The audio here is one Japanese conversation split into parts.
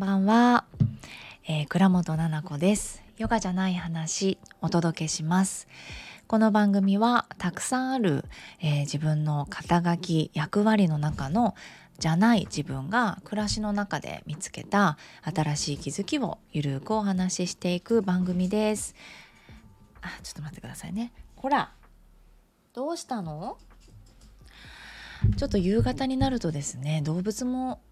ばんは、えー、倉本々子です。ヨガじゃない話お届けします。この番組はたくさんある、えー、自分の肩書き役割の中のじゃない自分が暮らしの中で見つけた新しい気づきをゆるくお話ししていく番組です。あちょっと待ってくださいね。ほらどうしたの？ちょっと夕方になるとですね動物も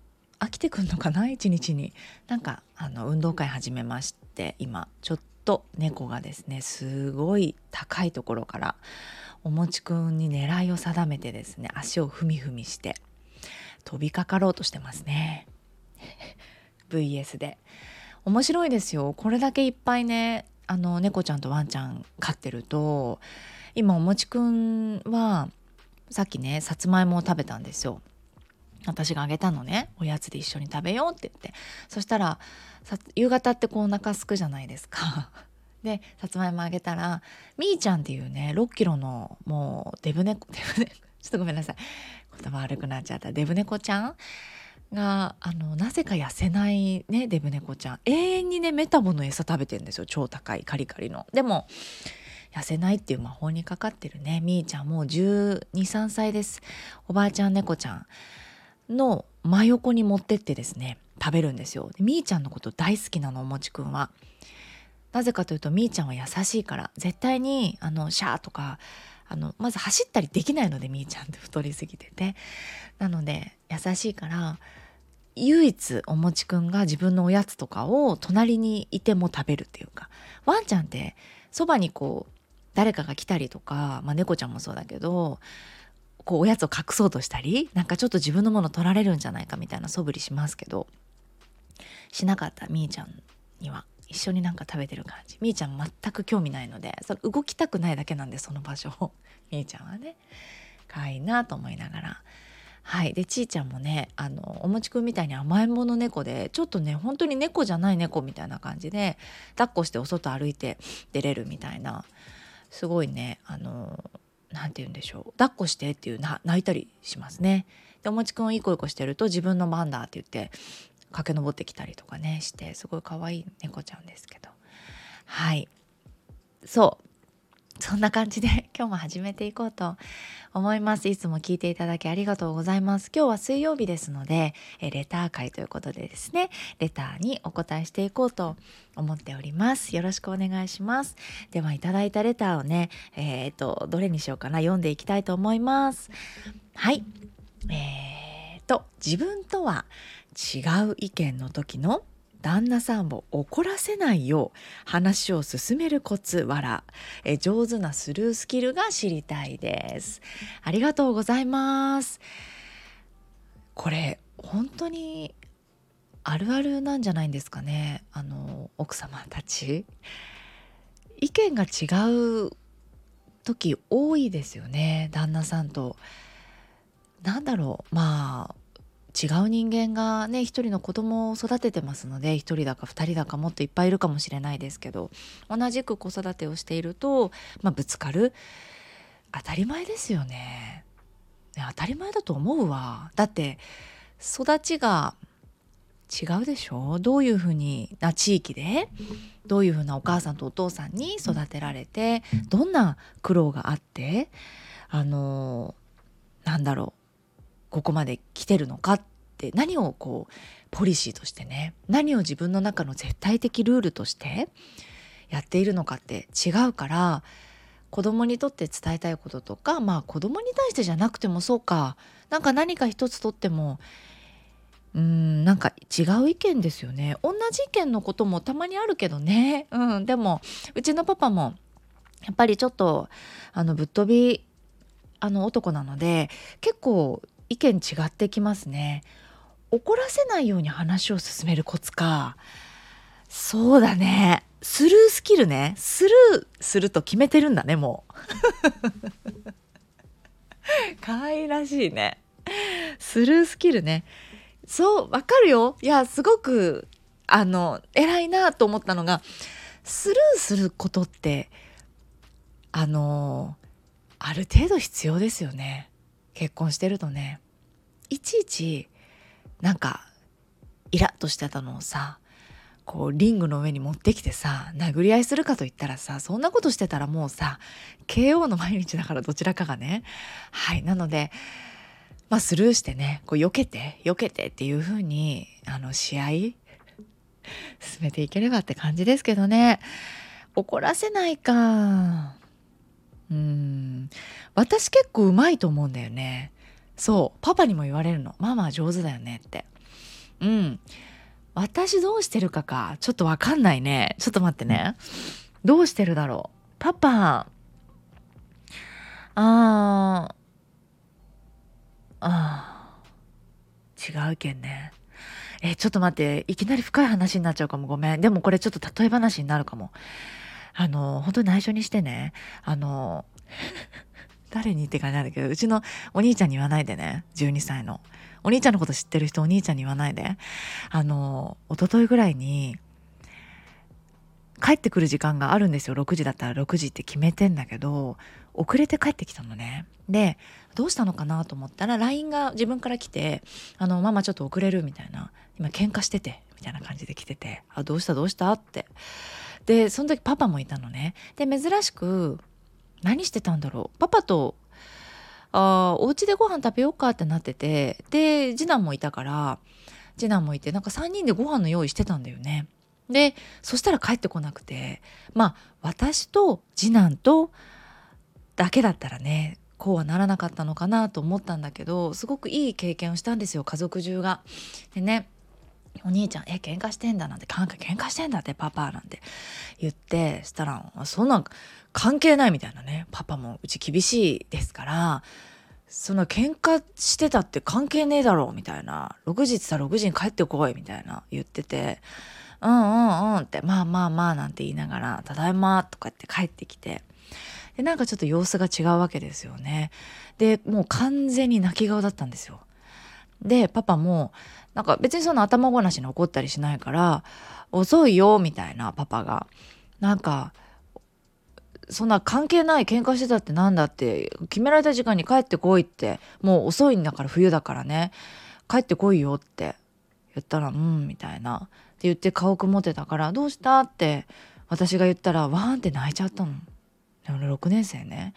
飽きてくんのかな？一日に。なんかあの運動会始めまして今ちょっと猫がですねすごい高いところからおもちくんに狙いを定めてですね足を踏み踏みして飛びかかろうとしてますね。VS で。面白いですよ。これだけいっぱいねあの猫ちゃんとワンちゃん飼ってると今おもちくんはさっきねさつまいもを食べたんですよ。私があげたのね。おやつで一緒に食べようって言って。そしたら夕方ってこうお腹すくじゃないですか。でさつまいもあげたらみーちゃんっていうね6キロのもうデブ猫 デブ猫ちょっとごめんなさい。言葉悪くなっちゃった。デブ猫ちゃんがあのなぜか痩せないねデブ猫ちゃん。永遠にねメタボの餌食べてるんですよ。超高いカリカリの。でも痩せないっていう魔法にかかってるね。みーちゃんもう123歳です。おばあちゃん猫ちゃん。の真横に持ってってですね食べるんですよ。でみーちゃんのこと大好きなのおもちくんは。なぜかというとみーちゃんは優しいから絶対にあのシャーとかあのまず走ったりできないのでみーちゃんって太りすぎてて。なので優しいから唯一おもちくんが自分のおやつとかを隣にいても食べるっていうかワンちゃんってそばにこう誰かが来たりとか、まあ、猫ちゃんもそうだけどこうおやつを隠そうとしたりなんかちょっと自分のもの取られるんじゃないかみたいな素振りしますけどしなかったみーちゃんには一緒になんか食べてる感じ。みーちゃん全く興味ないのでそれ動きたくないだけなんでその場所を。みーちゃんはね。可愛いなと思いながら。はい。でちーちゃんもねあのおもちくんみたいに甘えん坊の猫でちょっとね本当に猫じゃない猫みたいな感じで抱っこしてお外歩いて出れるみたいなすごいねあの何て言うんでしょう。抱っこしてっていうな泣いたりしますね。でおもちくんをいこいこしてると自分の番だって言って駆け上ってきたりとかねしてすごい可愛い猫ちゃんですけど。はい。そう。そんな感じで 今日も始めていこうと思います。いつも聞いていただきありがとうございます。今日は水曜日ですので、えレター会ということでですね、レターにお答えしていこうと思っております。よろしくお願いします。では、いただいたレターをね、えっ、ー、と、どれにしようかな、読んでいきたいと思います。はい。えーと、自分とは違う意見の時の旦那さんを怒らせないよう話を進めるコツわら。え上手なスルースキルが知りたいです。ありがとうございます。これ本当にあるあるなんじゃないんですかね。あの奥様たち。意見が違う時多いですよね。旦那さんと。なんだろう。まあ違う人間がね一人の子供を育ててますので一人だか二人だかもっといっぱいいるかもしれないですけど同じく子育てをしていると、まあ、ぶつかる。当たり前ですよね。ね当たり前だと思うわ。だって育ちが違うでしょ？どういうふうにな地域で？どういうふうなお母さんとお父さんに育てられて？どんな苦労があって？あのなんだろう。ここまで来てるのかって何をこうポリシーとしてね何を自分の中の絶対的ルールとしてやっているのかって違うから子供にとって伝えたいこととかまあ子供に対してじゃなくてもそうかなんか何か一つとってもうんなんか違う意見ですよね。同じ意見のこともたまにあるけどね。うんでもうちのパパもやっぱりちょっとあのぶっ飛びあの男なので結構意見違ってきますね。怒らせないように話を進めるコツか。そうだね。スルースキルね。スルーすると決めてるんだねもう。可愛らしいね。スルースキルね。そうわかるよ。いやすごくあの偉いなと思ったのがスルーすることってあのある程度必要ですよね。結婚してるとねいちいちなんかイラッとしてたのをさこうリングの上に持ってきてさ殴り合いするかと言ったらさそんなことしてたらもうさ KO の毎日だからどちらかがねはいなのでまあスルーしてねこう避けて避けてっていう風にあの試合進めていければって感じですけどね。怒らせないか。うん。私結構うまいと思うんだよね。そう。パパにも言われるの。ママは上手だよねって。うん。私どうしてるかか。ちょっとわかんないね。ちょっと待ってね。どうしてるだろう。パパ。あー。あー。違うけんね。えちょっと待って。いきなり深い話になっちゃうかも。ごめん。でもこれちょっと例え話になるかも。あの本当に内緒にしてね。あの 誰にって感じなんだけどうちのお兄ちゃんに言わないでね。12歳の。お兄ちゃんのこと知ってる人お兄ちゃんに言わないで。あの一昨日ぐらいに帰ってくる時間があるんですよ。6時だったら6時って決めてんだけど遅れて帰ってきたのね。でどうしたのかなと思ったら LINE が自分から来て「あのママちょっと遅れる」みたいな「今喧嘩してて」みたいな感じで来てて「あどうしたどうした?」って。でその時パパもいたのね。で珍しく何してたんだろう。パパとあお家でご飯食べようかってなっててで次男もいたから次男もいてなんか3人でご飯の用意してたんだよね。でそしたら帰ってこなくてまあ私と次男とだけだったらねこうはならなかったのかなと思ったんだけどすごくいい経験をしたんですよ家族中が。でねお兄ちゃん「え喧嘩してんだ」なんて「喧嘩してんだってパパ」なんて言ってしたら「そんなん関係ない」みたいなねパパもうち厳しいですからその喧嘩してたって関係ねえだろうみたいな6時って言ったら6時に帰ってこいみたいな言ってて「うんうんうん」って「まあまあまあ」なんて言いながら「ただいま」とかって帰ってきてでなんかちょっと様子が違うわけですよね。でもう完全に泣き顔だったんですよ。でパパもなんか別にその頭ごなしに怒ったりしないから「遅いよ」みたいなパパがなんかそんな関係ない喧嘩してたってなんだって決められた時間に帰ってこいってもう遅いんだから冬だからね帰ってこいよって言ったら「うん」みたいなって言って顔曇ってたから「どうした?」って私が言ったらワーンって泣いちゃったの。6年生ね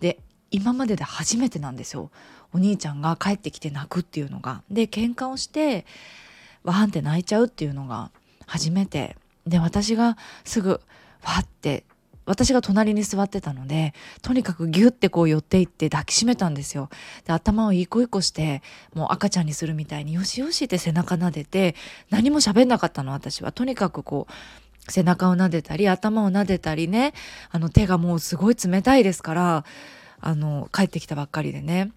で今までで初めてなんですよお兄ちゃんが帰ってきて泣くっていうのが。で喧嘩をしてワーンって泣いちゃうっていうのが初めて。で私がすぐわって私が隣に座ってたのでとにかくギュッてこう寄っていって抱きしめたんですよ。で頭をいいこいこしてもう赤ちゃんにするみたいによしよしって背中撫でて何も喋んなかったの私は。とにかくこう背中を撫でたり頭を撫でたりね。あの手がもうすごい冷たいですからあの帰ってきたばっかりでね。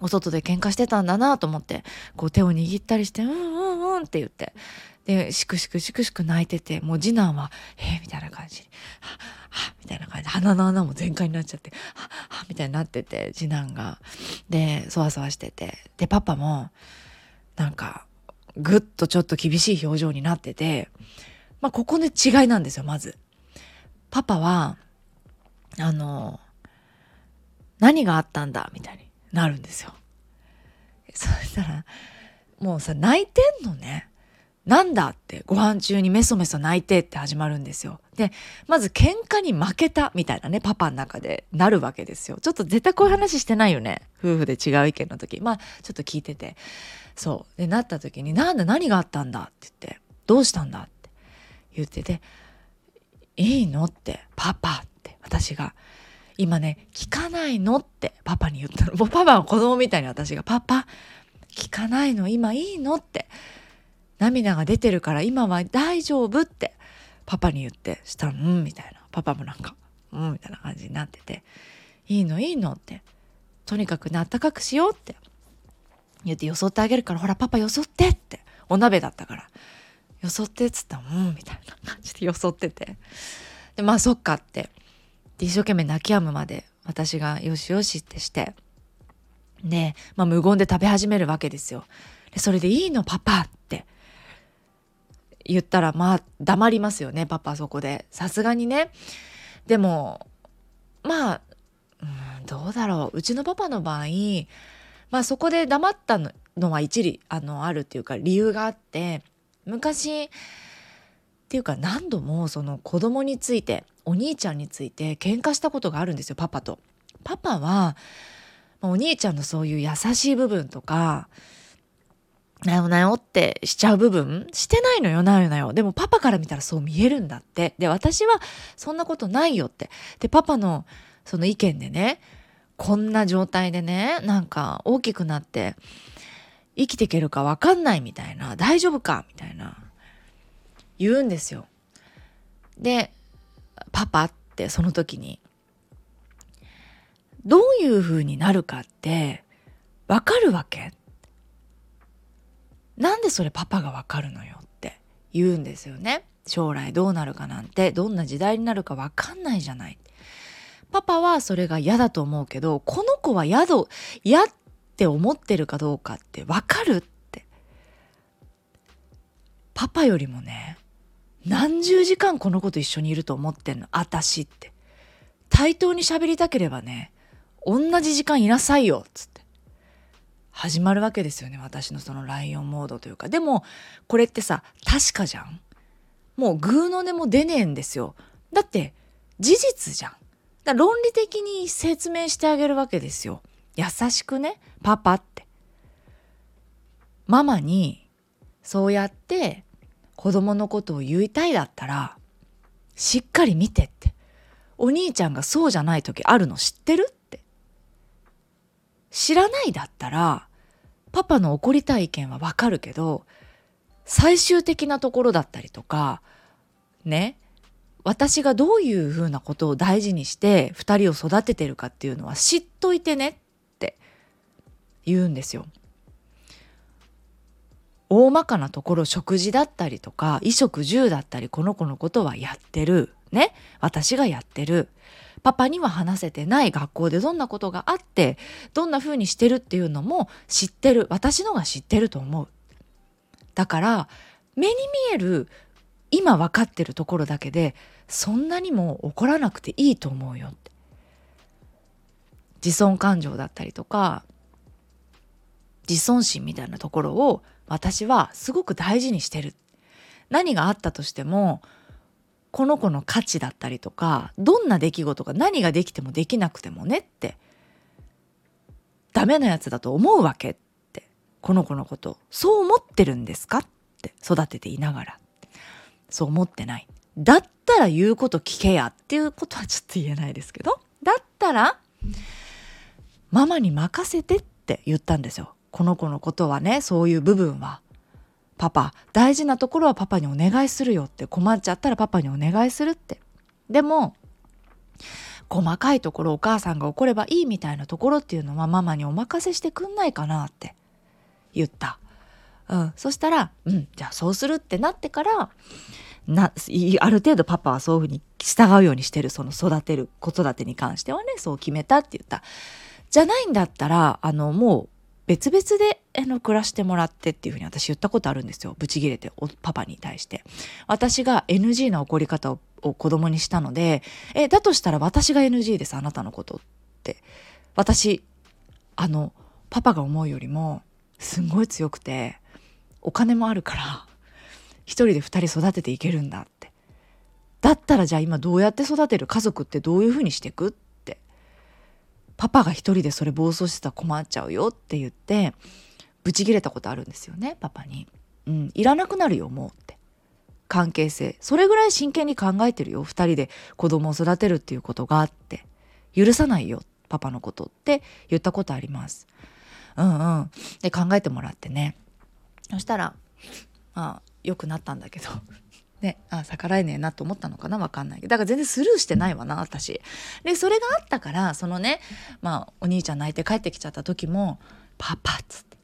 お外で喧嘩してたんだなと思ってこう手を握ったりして「うんうんうん」って言ってでしくしくしくしく泣いててもう次男は「えー、みたいな感じ「ははみたいな感じで鼻の穴も全開になっちゃって「ははみたいになってて次男がでそわそわしててでパパもなんかぐっとちょっと厳しい表情になってて。まあ、ここで違いなんですよ、まず。パパは、あの、何があったんだみたいになるんですよ。そしたら、もうさ、泣いてんのね。なんだってご飯中にメソメソ泣いてって始まるんですよ。で、まず喧嘩に負けたみたいなね、パパの中でなるわけですよ。ちょっと絶対こういう話してないよね。夫婦で違う意見の時。まあ、ちょっと聞いてて。そう。で、なった時に、なんだ何があったんだって言って、どうしたんだって言ってて「いいの?」って「パパ」って私が今ね聞かないのってパパに言ったの。も うパパは子供みたいに私が「パパ聞かないの今いいの?」って。涙が出てるから今は大丈夫？って。パパに言ってしたら「うん」みたいな。パパもなんか「うん」みたいな感じになってて「いいの？いいの?」ってとにかくねあったかくしようって。言ってよそってあげるからほらパパよそってって。お鍋だったからよそってっつったら、うん、みたいな感じでよそってて。で、まあそっかって。で、一生懸命泣き止むまで私がよしよしってして。で、まあ無言で食べ始めるわけですよ。で、それでいいの？パパって言ったら、まあ黙りますよね、パパそこで。さすがにね。でも、まあ、うん、どうだろう。うちのパパの場合、まあそこで黙ったのは一理あのあるっていうか理由があって昔っていうか何度もその子供についてお兄ちゃんについて喧嘩したことがあるんですよパパと。パパはお兄ちゃんのそういう優しい部分とかなよなよってしちゃう部分してないのよなよなよ。でもパパから見たらそう見えるんだって。で、私はそんなことないよって。で、パパのその意見でね、こんな状態でね、なんか大きくなって生きていけるかわかんないみたいな、大丈夫かみたいな言うんですよ。で、パパってその時に、どういう風になるかってわかるわけ？なんでそれパパがわかるのよって言うんですよね。将来どうなるかなんてどんな時代になるかわかんないじゃない。パパはそれが嫌だと思うけどこの子は嫌だ嫌って思ってるかどうかってわかるってパパよりもね何十時間この子と一緒にいると思ってんの？私って。対等に喋りたければね同じ時間いなさいよっつって。始まるわけですよね私のそのライオンモードというか。でもこれってさ確かじゃん？もうグーの音も出ねえんですよ。だって事実じゃん。だ論理的に説明してあげるわけですよ。優しくねパパって。ママにそうやって子供のことを言いたいだったらしっかり見てってお兄ちゃんがそうじゃない時あるの知ってるって知らないだったらパパの怒りたい意見はわかるけど最終的なところだったりとかね私がどういうふうなことを大事にして2人を育ててるかっていうのは知っといてねって言うんですよ。大まかなところ食事だったりとか衣食住だったりこの子のことはやってる。ね。私がやってる。パパには話せてない学校でどんなことがあってどんな風にしてるっていうのも知ってる。私のが知ってると思う。だから目に見える今分かってるところだけでそんなにも怒らなくていいと思うよって。自尊感情だったりとか自尊心みたいなところを私はすごく大事にしてる。何があったとしてもこの子の価値だったりとかどんな出来事が何ができてもできなくてもねってダメなやつだと思うわけってこの子のことそう思ってるんですかって育てていながら。そう思ってない。だったら言うこと聞けやっていうことはちょっと言えないですけどだったらママに任せてって言ったんですよ。この子のことはねそういう部分はパパ大事なところはパパにお願いするよって困っちゃったらパパにお願いするってでも細かいところお母さんが怒ればいいみたいなところっていうのはママにお任せしてくんないかなって言った。うん、そしたら、うん、じゃあそうするってなってからなある程度パパはそういうふうに従うようにしてるその育てる子育てに関してはねそう決めたって言った。じゃないんだったらあのもう別々であの暮らしてもらってっていうふうに私言ったことあるんですよ。ブチギレてパパに対して。私が NG な怒り方をを子供にしたので、え、だとしたら私が NG です、あなたのことって。私、あの、パパが思うよりも、すんごい強くて、お金もあるから、一人で二人育てていけるんだって。だったらじゃあ今どうやって育てる？家族ってどういうふうにしていく？パパが一人でそれ暴走してたら困っちゃうよって言ってブチギレたことあるんですよねパパに。うん、いらなくなるよもうって。関係性。それぐらい真剣に考えてるよ二人で子供を育てるっていうことがあって。許さないよパパのことって。言ったことあります。うんうん、で考えてもらってね。そしたらまあ良くなったんだけど。ね、あ逆らえねえなと思ったのかなわかんないけどだから全然スルーしてないわな私。でそれがあったからそのねまあお兄ちゃん泣いて帰ってきちゃった時も「パパ」っつって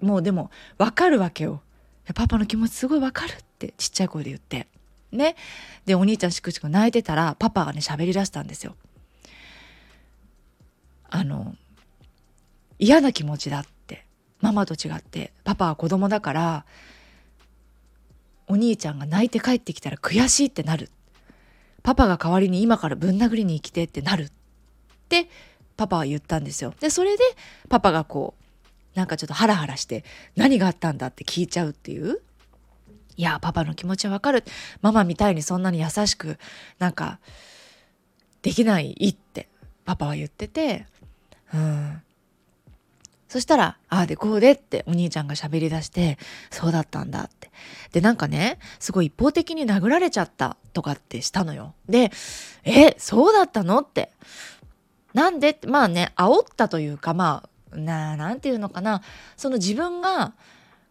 もうでも分かるわけよ。パパの気持ちすごい分かるってちっちゃい声で言って。ね。でお兄ちゃんしくしく泣いてたらパパがね喋りだしたんですよ。あの嫌な気持ちだってママと違ってパパは子供だからお兄ちゃんが泣いて帰ってきたら悔しいってなる。パパが代わりに今からぶん殴りに生きてってなる。ってパパは言ったんですよ。で、それでパパがこう、なんかちょっとハラハラして何があったんだって聞いちゃうっていう。いやパパの気持ちはわかるママみたいにそんなに優しくなんかできないってパパは言っててうんそしたら、ああでこうでってお兄ちゃんが喋り出して、そうだったんだって。で、なんかね、すごい一方的に殴られちゃったとかってしたのよ。で、え、そうだったのって。なんで、まあね、煽ったというか、まあ、な、なんていうのかな。その自分が、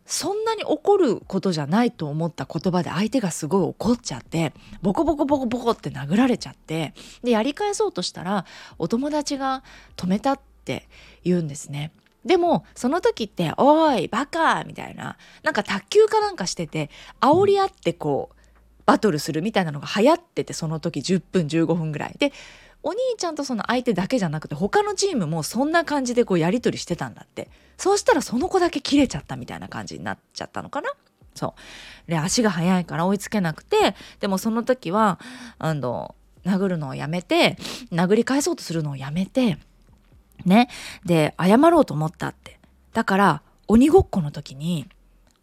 そんなに怒ることじゃないと思った言葉で相手がすごい怒っちゃってボコボコボコボコって殴られちゃってでやり返そうとしたらお友達が止めたって言うんですね。でもその時って「おいバカ!」みたいななんか卓球かなんかしてて煽り合ってこうバトルするみたいなのが流行っててその時10分15分ぐらい。でお兄ちゃんとその相手だけじゃなくて他のチームもそんな感じでこうやり取りしてたんだって。そうしたらその子だけ切れちゃったみたいな感じになっちゃったのかな。そう。で足が速いから追いつけなくてでもその時はあの殴るのをやめて殴り返そうとするのをやめてね。で、謝ろうと思ったって。だから、鬼ごっこの時に、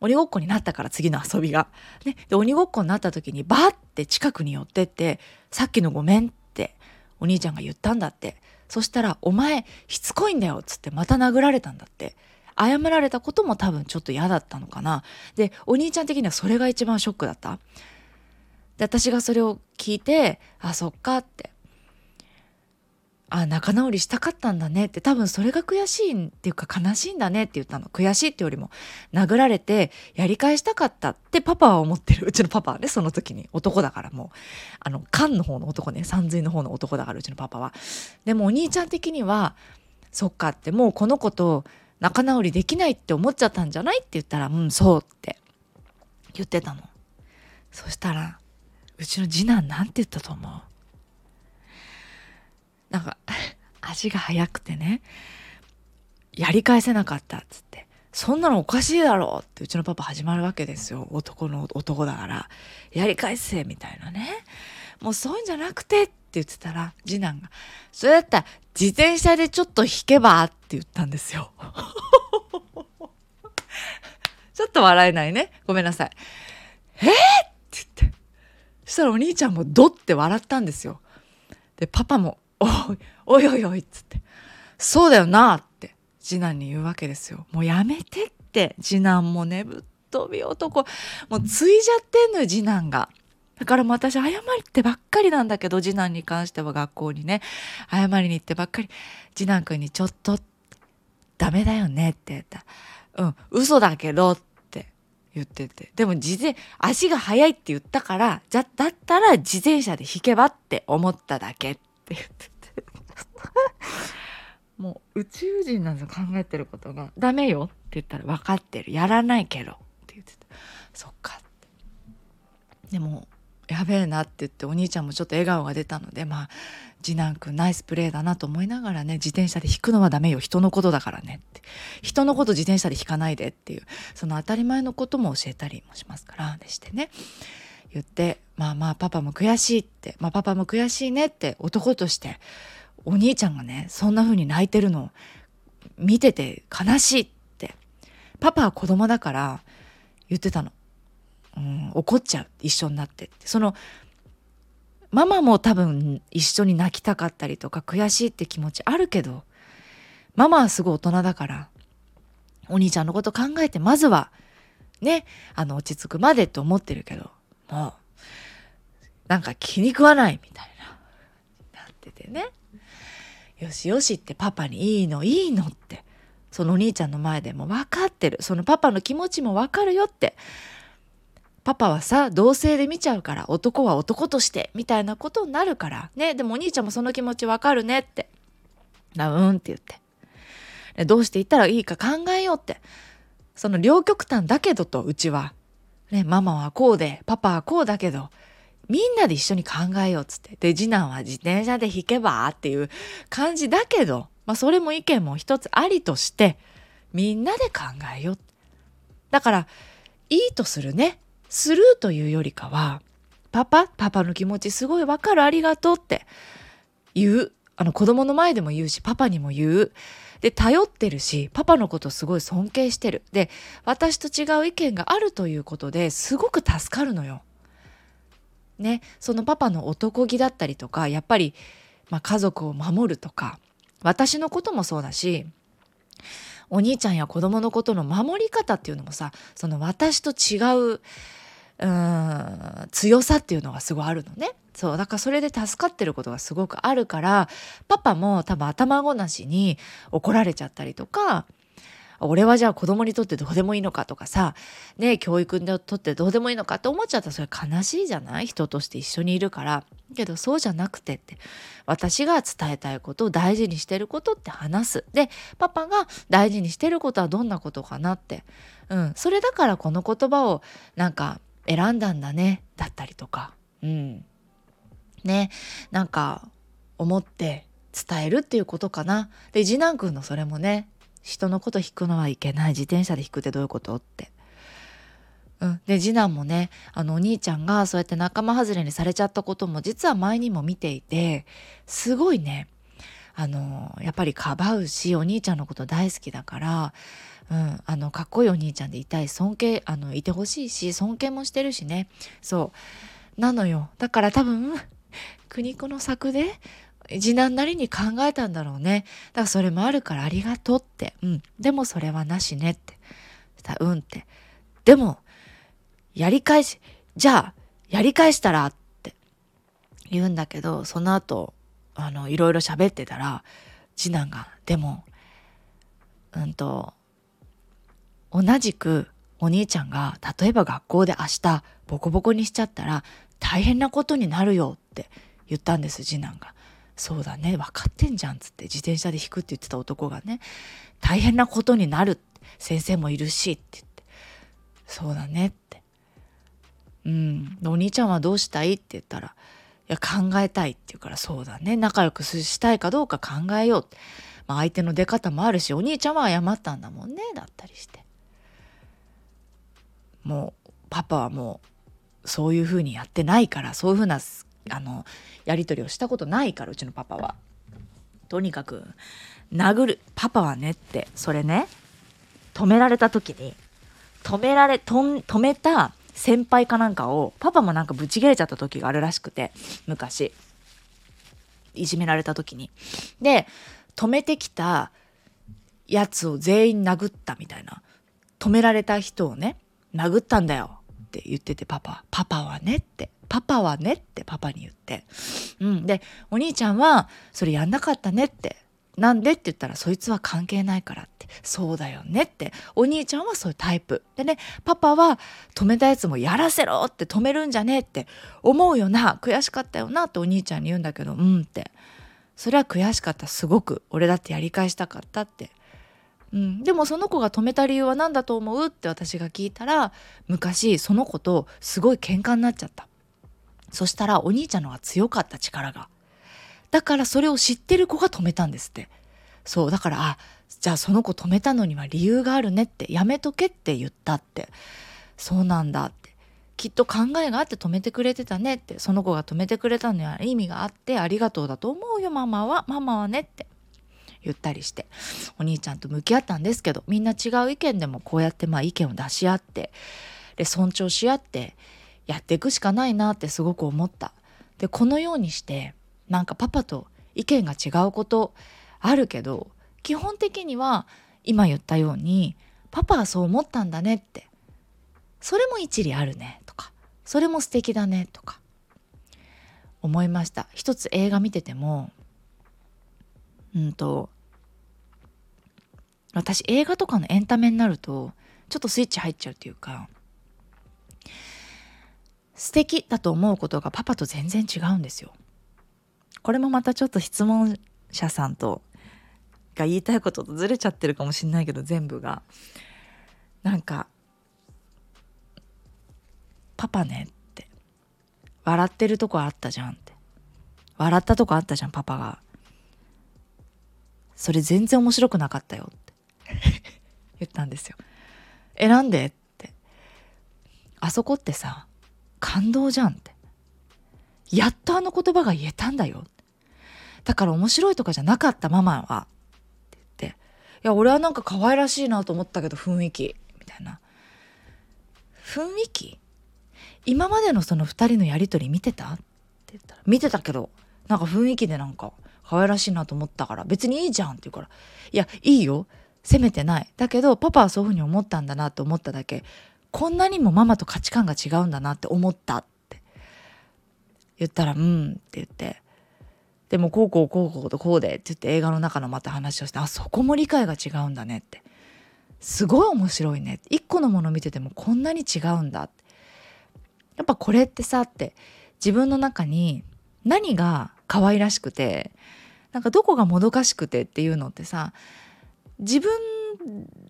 鬼ごっこになったから次の遊びが。ね。で、鬼ごっこになった時にバーって近くに寄ってって、さっきのごめんってお兄ちゃんが言ったんだって。そしたら、お前しつこいんだよっつってまた殴られたんだって。謝られたことも多分ちょっと嫌だったのかな。で、お兄ちゃん的にはそれが一番ショックだった。で、私がそれを聞いて、あ、そっかって。あ仲直りしたかったんだね。って多分それが悔しいっていうか悲しいんだねって言ったの。悔しいってよりも殴られてやり返したかったってパパは思ってる。うちのパパはねその時に。男だからもう。あの缶の方の男ね。三髄の方の男だからうちのパパは。でもお兄ちゃん的にはそっかってもうこの子と仲直りできないって思っちゃったんじゃない？って言ったらうんそうって言ってたの。そしたらうちの次男なんて言ったと思う。なんか 足が速くてねやり返せなかったっつってそんなのおかしいだろうってうちのパパ始まるわけですよ。男の男だから。やり返せみたいなね。もうそういうんじゃなくてって言ってたら次男がそれだったら自転車でちょっと引けばって言ったんですよ。ちょっと笑えないね。ごめんなさい。えー、って言って。そしたらお兄ちゃんもドって笑ったんですよ。でパパもおいおいおいっつって。そうだよなって次男に言うわけですよ。もうやめてって。次男もねぶっ飛び男。もうついじゃってんのよ次男が。だからもう私謝りってばっかりなんだけど次男に関しては学校にね。謝りに行ってばっかり。次男くんにちょっとダメだよねって言った。うん嘘だけどって。言ってて。でも自転足が速いって言ったからじゃだったら自転車で引けばって思っただけって言って。もう宇宙人なんですよ考えてる。ことが「ダメよ」って言ったら「分かってるやらないけど」って言ってた「そっか」ってでもやべえなって言ってお兄ちゃんもちょっと笑顔が出たのでまあ次男くんナイスプレーだなと思いながらね自転車で引くのはダメよ人のことだからねって。人のこと自転車で引かないでっていうその当たり前のことも教えたりもしますから。でしてね。言ってまあまあパパも悔しいってまあパパも悔しいねって男としてお兄ちゃんがねそんな風に泣いてるの見てて悲しいって。パパは子供だから言ってたの、うん、怒っちゃう。一緒になって。ってそのママも多分一緒に泣きたかったりとか悔しいって気持ちあるけどママはすごい大人だからお兄ちゃんのこと考えてまずはねあの落ち着くまでって思ってるけどもうなんか気に食わないみたいななっててね。よしよしってパパにいいのいいのって。そのお兄ちゃんの前でも分かってる。そのパパの気持ちも分かるよって。パパはさ同性で見ちゃうから男は男としてみたいなことになるから。ねでもお兄ちゃんもその気持ち分かるねって。なうんって言って。どうしていったらいいか考えようって。その両極端だけどとうちは、ね、ママはこうでパパはこうだけど。みんなで一緒に考えようっつって。で、次男は自転車で引けばっていう感じだけど、まあそれも意見も一つありとして、みんなで考えよう。だから、いいとするね。スルーというよりかは、パパ、パパの気持ちすごいわかるありがとうって言う。あの子供の前でも言うしパパにも言うで頼ってるしパパのことすごい尊敬してるで私と違う意見があるということですごく助かるのよ。ねそのパパの男気だったりとかやっぱり、まあ、家族を守るとか私のこともそうだしお兄ちゃんや子供のことの守り方っていうのもさその私と違ううん強さっていうのがすごいあるのね。そうだからそれで助かってることがすごくあるからパパも多分頭ごなしに怒られちゃったりとか俺はじゃあ子供にとってどうでもいいのかとかさね教育にとってどうでもいいのかって思っちゃったらそれ悲しいじゃない？人として一緒にいるから。けどそうじゃなくてって私が伝えたいことを大事にしてることって話す。でパパが大事にしてることはどんなことかなって。うん。それだからこの言葉をなんか選んだんだね。だったりとか。うん。ね。なんか思って伝えるっていうことかな。で次男くんのそれもね人のこと引くのはいけない。自転車で引くってどういうこと？って。うん、で次男もねあのお兄ちゃんがそうやって仲間外れにされちゃったことも実は前にも見ていてすごいね。あのやっぱりかばうしお兄ちゃんのこと大好きだから、うん、あのかっこいいお兄ちゃんでいたい尊敬あのいてほしいし尊敬もしてるしね。そう。なのよ。だから多分 国子の作で次男なりに考えたんだろうね。だからそれもあるからありがとうって。うん。でもそれはなしねって。したうんって。でも、やり返し、じゃあ、やり返したらって言うんだけど、その後、あの、いろいろ喋ってたら、次男が、でも、うんと、同じくお兄ちゃんが、例えば学校で明日ボコボコにしちゃったら大変なことになるよって言ったんです、次男が。そうだね分かってんじゃんっつって自転車で引くって言ってた男がね大変なことになる先生もいるしって言って。そうだねって。うんお兄ちゃんはどうしたいって言ったらいや考えたいって言うからそうだね仲良くしたいかどうか考えようって、まあ、相手の出方もあるしお兄ちゃんは謝ったんだもんねだったりして。もうパパはもうそういうふうにやってないからそういうふうなあのやり取りをしたことないからうちのパパは。とにかく殴るパパはねってそれね止められた時に止められ止めた先輩かなんかをパパもなんかぶち切れちゃった時があるらしくて昔いじめられた時に。で止めてきたやつを全員殴ったみたいな止められた人をね殴ったんだよって言っててパパパパはねってパパはねってパパに言って。うん。で、お兄ちゃんは、それやんなかったねって。なんでって言ったら、そいつは関係ないからって。そうだよねって。お兄ちゃんはそういうタイプ。でね、パパは止めたやつもやらせろって止めるんじゃねえって思うよな。悔しかったよなってお兄ちゃんに言うんだけど、うんって。それは悔しかった。すごく。俺だってやり返したかったって。うん、でもその子が止めた理由は何だと思うって私が聞いたら昔その子とすごい喧嘩になっちゃったそしたらお兄ちゃんのが強かった力が。だからそれを知ってる子が止めたんですって。そう、だから、あ、じゃあその子止めたのには理由があるねって、やめとけって言ったって。そうなんだって。きっと考えがあって止めてくれてたねって。その子が止めてくれたのには意味があってありがとうだと思うよ、ママは。ママはねって。言ったりしてお兄ちゃんと向き合ったんですけどみんな違う意見でもこうやってまあ意見を出し合ってで尊重し合ってやっていくしかないなってすごく思った。でこのようにしてなんかパパと意見が違うことあるけど基本的には今言ったようにパパはそう思ったんだねって。それも一理あるねとか。それも素敵だねとか。思いました。一つ映画見ててもうんと私映画とかのエンタメになるとちょっとスイッチ入っちゃうっていうか素敵だと思うことがパパと全然違うんですよ。これもまたちょっと質問者さんとが言いたいこととずれちゃってるかもしんないけど全部が。なんか「パパね」って「笑ってるとこあったじゃん」って「笑ったとこあったじゃんパパが」それ全然面白くなかったよって。言ったんですよ。えなんでって。あそこってさ感動じゃんって。やっとあの言葉が言えたんだよ。だから面白いとかじゃなかったママは。って言って。いや俺はなんか可愛らしいなと思ったけど雰囲気。みたいな。雰囲気？今までのその2人のやり取り見てた？って言ったら見てたけどなんか雰囲気でなんか可愛らしいなと思ったから別にいいじゃんって言うからいやいいよ。責めてない。だけどパパはそういうふうに思ったんだなって思っただけ。こんなにもママと価値観が違うんだなって思ったって。言ったら「うん」って言って。でもこうこうこうこうとこうでって言って映画の中のまた話をしてあそこも理解が違うんだねって。すごい面白いね。一個のもの見ててもこんなに違うんだって。やっぱこれってさって自分の中に何が可愛らしくてなんかどこがもどかしくてっていうのってさ自分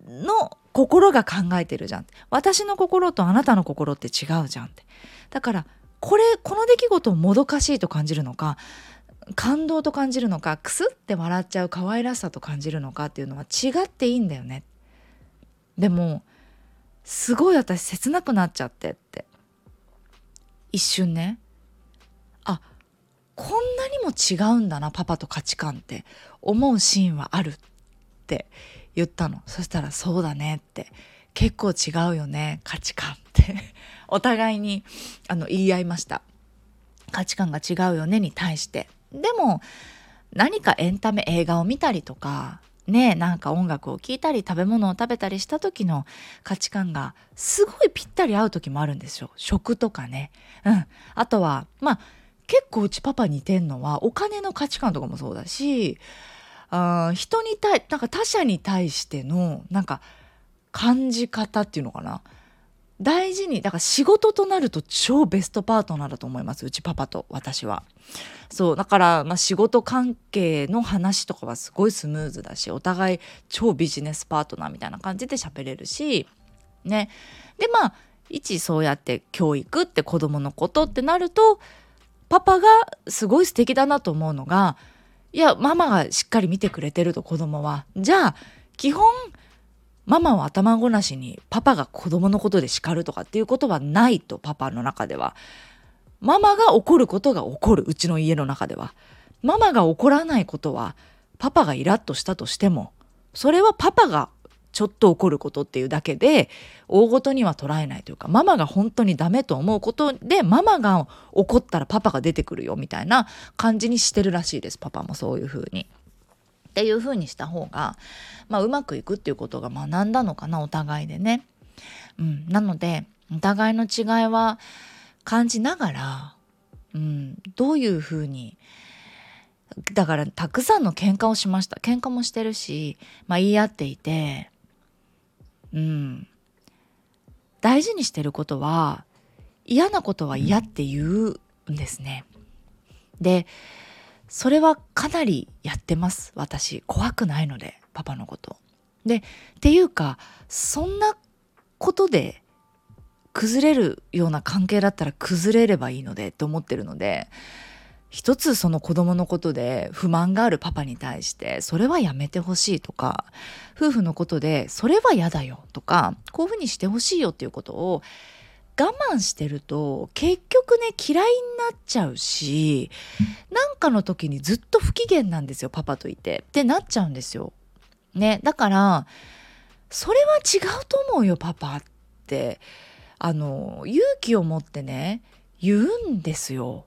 の心が考えてるじゃん。私の心とあなたの心って違うじゃんって。だからこれこの出来事をもどかしいと感じるのか感動と感じるのかクスって笑っちゃう可愛らしさと感じるのかっていうのは違っていいんだよね。でもすごい私切なくなっちゃってって。一瞬ね。あこんなにも違うんだなパパと価値観って思うシーンはあるって。言ったの。そしたら「そうだね」って「結構違うよね。価値観」って。お互いにあの言い合いました。価値観が違うよねに対して。でも何かエンタメ映画を見たりとかねなんか音楽を聴いたり食べ物を食べたりした時の価値観がすごいぴったり合う時もあるんですよ。食とかね。うん。あとはまあ結構うちパパ似てんのはお金の価値観とかもそうだしあ人に対なんか他者に対してのなんか感じ方っていうのかな。大事にだから仕事となると超ベストパートナーだと思いますうちパパと私は。そうだから、まあ、仕事関係の話とかはすごいスムーズだしお互い超ビジネスパートナーみたいな感じで喋れるしね。でまあ一そうやって教育って子供のことってなるとパパがすごい素敵だなと思うのがいやママがしっかり見てくれてると子供は。じゃあ基本ママは頭ごなしにパパが子供のことで叱るとかっていうことはないとパパの中では。ママが怒ることが起こるうちの家の中では。ママが怒らないことはパパがイラッとしたとしてもそれはパパがちょっと怒ることっていうだけで大ごとには捉えないというかママが本当にダメと思うことでママが怒ったらパパが出てくるよみたいな感じにしてるらしいですパパもそういうふうに。っていうふうにした方が、まあ、うまくいくっていうことが学んだのかなお互いでね。うん、なのでお互いの違いは感じながら、うん、どういうふうにだからたくさんの喧嘩をしました喧嘩もしてるし、まあ、言い合っていてうん大事にしてることは嫌なことは嫌って言うんですね。でそれはかなりやってます私怖くないのでパパのこと。でっていうかそんなことで崩れるような関係だったら崩れればいいのでって思ってるので一つその子供のことで不満があるパパに対してそれはやめてほしいとか夫婦のことでそれは嫌だよとかこういうふうにしてほしいよっていうことを我慢してると結局ね嫌いになっちゃうしなんかの時にずっと不機嫌なんですよパパといてってなっちゃうんですよ。ねだからそれは違うと思うよパパってあの勇気を持ってね言うんですよ。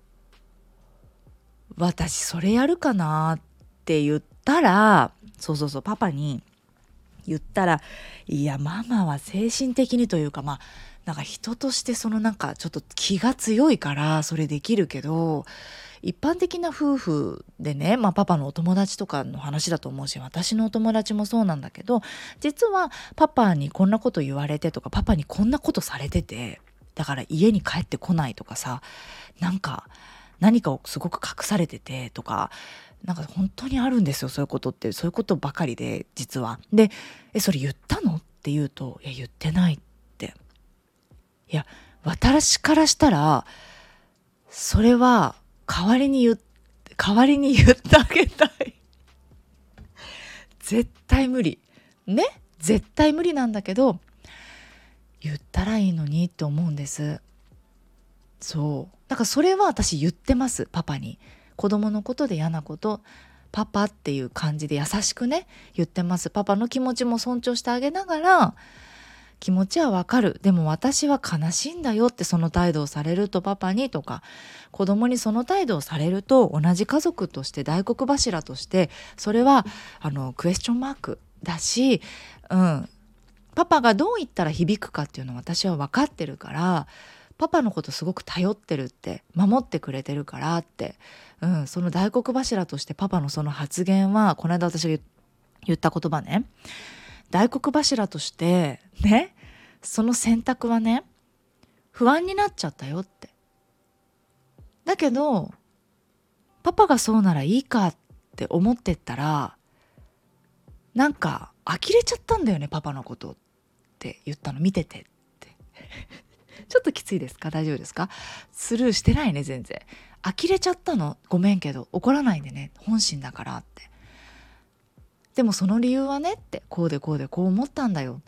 私それやるかなって言ったらそうそうそうパパに言ったらいやママは精神的にというかまあなんか人としてそのなんかちょっと気が強いからそれできるけど一般的な夫婦でね、まあ、パパのお友達とかの話だと思うし私のお友達もそうなんだけど実はパパにこんなこと言われてとかパパにこんなことされててだから家に帰ってこないとかさなんか何かをすごく隠されててとかなんか本当にあるんですよそういうことって。そういうことばかりで実は。で「えそれ言ったの?」って言うと「いや言ってない」って。いや私からしたらそれは代わりに言代わりに言ってあげたい。絶対無理。ね？絶対無理なんだけど言ったらいいのにって思うんです。そう。だからそれは私言ってますパパに。子供のことで嫌なことパパっていう感じで優しくね言ってます。パパの気持ちも尊重してあげながら気持ちはわかる。でも私は悲しいんだよってその態度をされるとパパにとか子供にその態度をされると同じ家族として大黒柱としてそれはあのクエスチョンマークだし、うん、パパがどう言ったら響くかっていうのは私は分かってるからパパのことすごく頼ってるって守ってくれてるからって、うん、その大黒柱としてパパのその発言はこの間私が言った言葉ね。大黒柱としてねその選択はね不安になっちゃったよって。だけどパパがそうならいいかって思ってったらなんか呆れちゃったんだよねパパのことって言ったの見ててって。ちょっときついですか？大丈夫ですか？スルーしてないね全然。呆れちゃったの？ごめんけど怒らないでね。本心だからって。でもその理由はねって。こうでこうでこう思ったんだよ。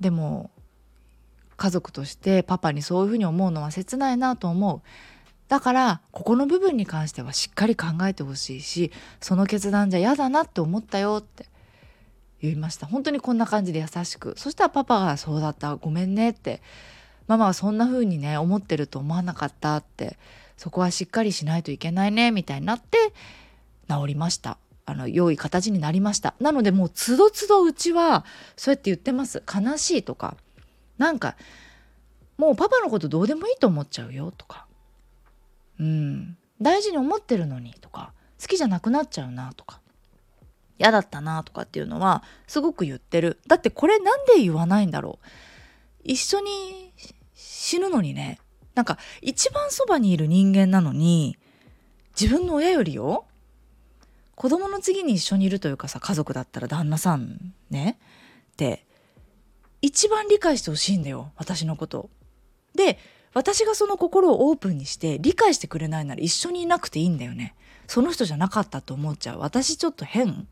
でも家族としてパパにそういうふうに思うのは切ないなと思う。だからここの部分に関してはしっかり考えてほしいしその決断じゃ嫌だなって思ったよって。言いました。本当にこんな感じで優しく。そしたらパパが「そうだった。ごめんね」ってママはそんな風にね思ってると思わなかったってそこはしっかりしないといけないねみたいになって治りました。あの良い形になりました。なのでもうつどつどうちはそうやって言ってます。悲しいとか。なんかもうパパのことどうでもいいと思っちゃうよとか。うん大事に思ってるのにとか好きじゃなくなっちゃうなとか。嫌だったなとかっていうのはすごく言ってるだってこれなんで言わないんだろう一緒に死ぬのにねなんか一番そばにいる人間なのに自分の親よりよ子供の次に一緒にいるというかさ家族だったら旦那さんねって一番理解してほしいんだよ私のこと。で私がその心をオープンにして理解してくれないなら一緒にいなくていいんだよね。その人じゃなかったと思っちゃう。私ちょっと変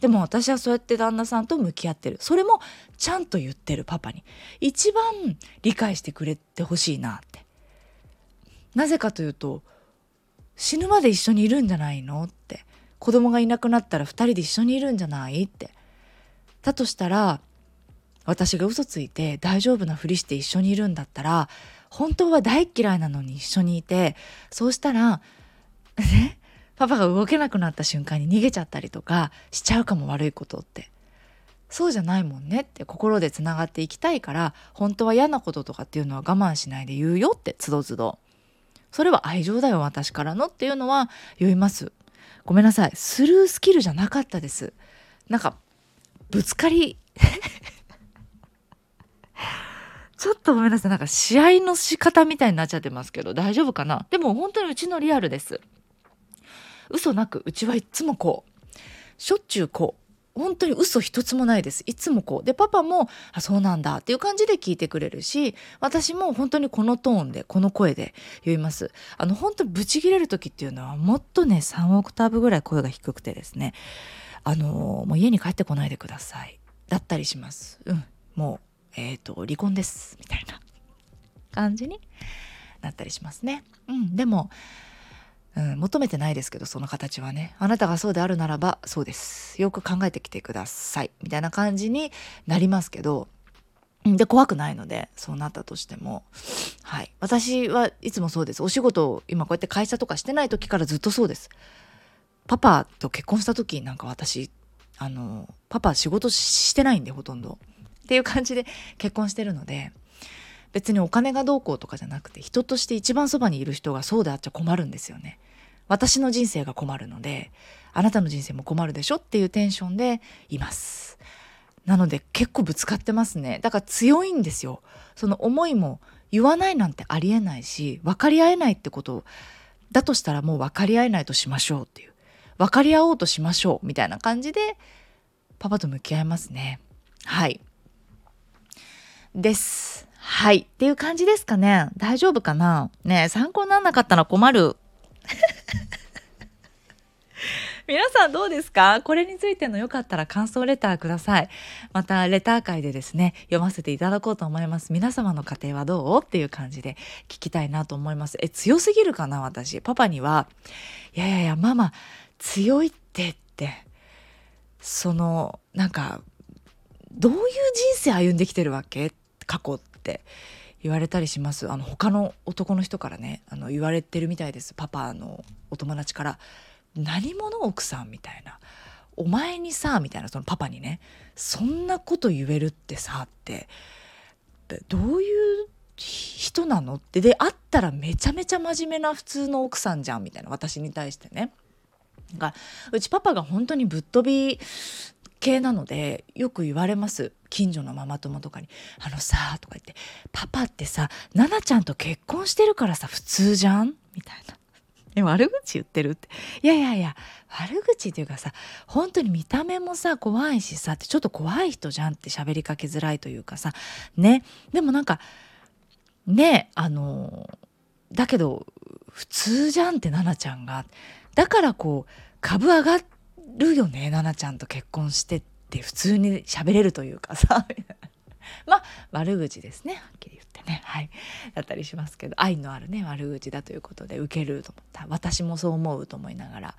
でも私はそうやって旦那さんと向き合ってる。それもちゃんと言ってるパパに。一番理解してくれてほしいなって。なぜかというと死ぬまで一緒にいるんじゃないのって子供がいなくなったら2人で一緒にいるんじゃないってだとしたら私が嘘ついて大丈夫なふりして一緒にいるんだったら本当は大嫌いなのに一緒にいてそうしたら ねパパが動けなくなった瞬間に逃げちゃったりとかしちゃうかも悪いことって。そうじゃないもんねって心でつながっていきたいから本当は嫌なこととかっていうのは我慢しないで言うよってつどつど。それは愛情だよ私からのっていうのは言います。ごめんなさい。スルースキルじゃなかったです。なんかぶつかり。ちょっとごめんなさい。なんか試合の仕方みたいになっちゃってますけど大丈夫かな？でも本当にうちのリアルです。嘘なくうちはいつもこうしょっちゅうこう本当に嘘一つもないです。いつもこう。で、パパも、あ、そうなんだっていう感じで聞いてくれるし、私も本当にこのトーンで、この声で言います。あの、本当にブチ切れる時っていうのは、もっとね、3オクターブぐらい声が低くてですね、あの、もう家に帰ってこないでください。だったりします。うん。もう、えっ、ー、と、離婚です。みたいな感じになったりしますね。うん。でも、うん、求めてないですけどその形はね。あなたがそうであるならばそうです。よく考えてきてください。みたいな感じになりますけど。で怖くないのでそうなったとしても。はい。私はいつもそうです。お仕事を今こうやって会社とかしてない時からずっとそうです。パパと結婚した時なんか私あのパパ仕事してないんでほとんど。っていう感じで結婚してるので。別にお金がどうこうとかじゃなくて人として一番そばにいる人がそうであっちゃ困るんですよね。私の人生が困るのであなたの人生も困るでしょっていうテンションでいます。なので結構ぶつかってますね。だから強いんですよ。その思いも言わないなんてありえないし分かり合えないってことだとしたらもう分かり合えないとしましょうっていう分かり合おうとしましょうみたいな感じでパパと向き合いますね。はい。です。はい。っていう感じですかね。大丈夫かな？ね参考にならなかったら困る。皆さんどうですか？これについてのよかったら感想レターください。またレター会でですね、読ませていただこうと思います。皆様の家庭はどう？っていう感じで聞きたいなと思います。え、強すぎるかな？私。パパには、いやいやいや、ママ、強いってって、その、なんか、どういう人生歩んできてるわけ？過去ってって言われたりします。あの他の男の人からねあの言われてるみたいです。パパのお友達から。何者奥さんみたいな。お前にさみたいなそのパパにね。そんなこと言えるってさって。どういう人なのって。で会ったらめちゃめちゃ真面目な普通の奥さんじゃんみたいな。私に対してね。がうちパパが本当にぶっ飛び系なのでよく言われます。近所のママ友とかに「あのさ」とか言って「パパってさ奈々ちゃんと結婚してるからさ普通じゃん?」みたいな。え悪口言ってるっていやいやいや悪口っていうかさ本当に見た目もさ怖いしさってちょっと怖い人じゃんって喋りかけづらいというかさねでもなんかねあのだけど普通じゃんって奈々ちゃんがだからこう株上がるよね奈々ちゃんと結婚してって普通に喋れるというかさ。まあ悪口ですね。はっきり言ってね。はい。だったりしますけど。愛のあるね悪口だということで受けると思った。私もそう思うと思いながら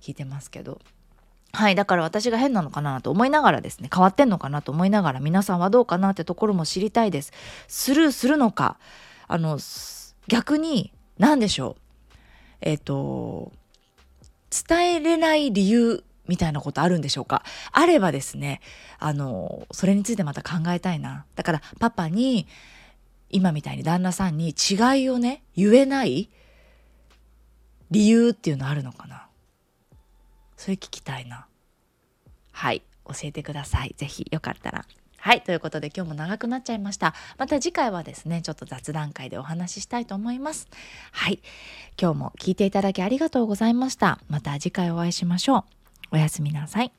聞いてますけど。はい。だから私が変なのかなと思いながらですね、変わってんのかなと思いながら、皆さんはどうかなってところも知りたいです。スルーするのか、あの、逆に、何でしょう。えっ、ー、と、伝えれない理由みたいなことあるんでしょうか？あればですね、あの、それについてまた考えたいな。だからパパに、今みたいに旦那さんに違いをね、言えない理由っていうのあるのかな？それ聞きたいな。はい。教えてください。ぜひよかったら。はい。ということで今日も長くなっちゃいました。また次回はですね、ちょっと雑談会でお話ししたいと思います。はい。今日も聞いていただきありがとうございました。また次回お会いしましょう。おやすみなさい。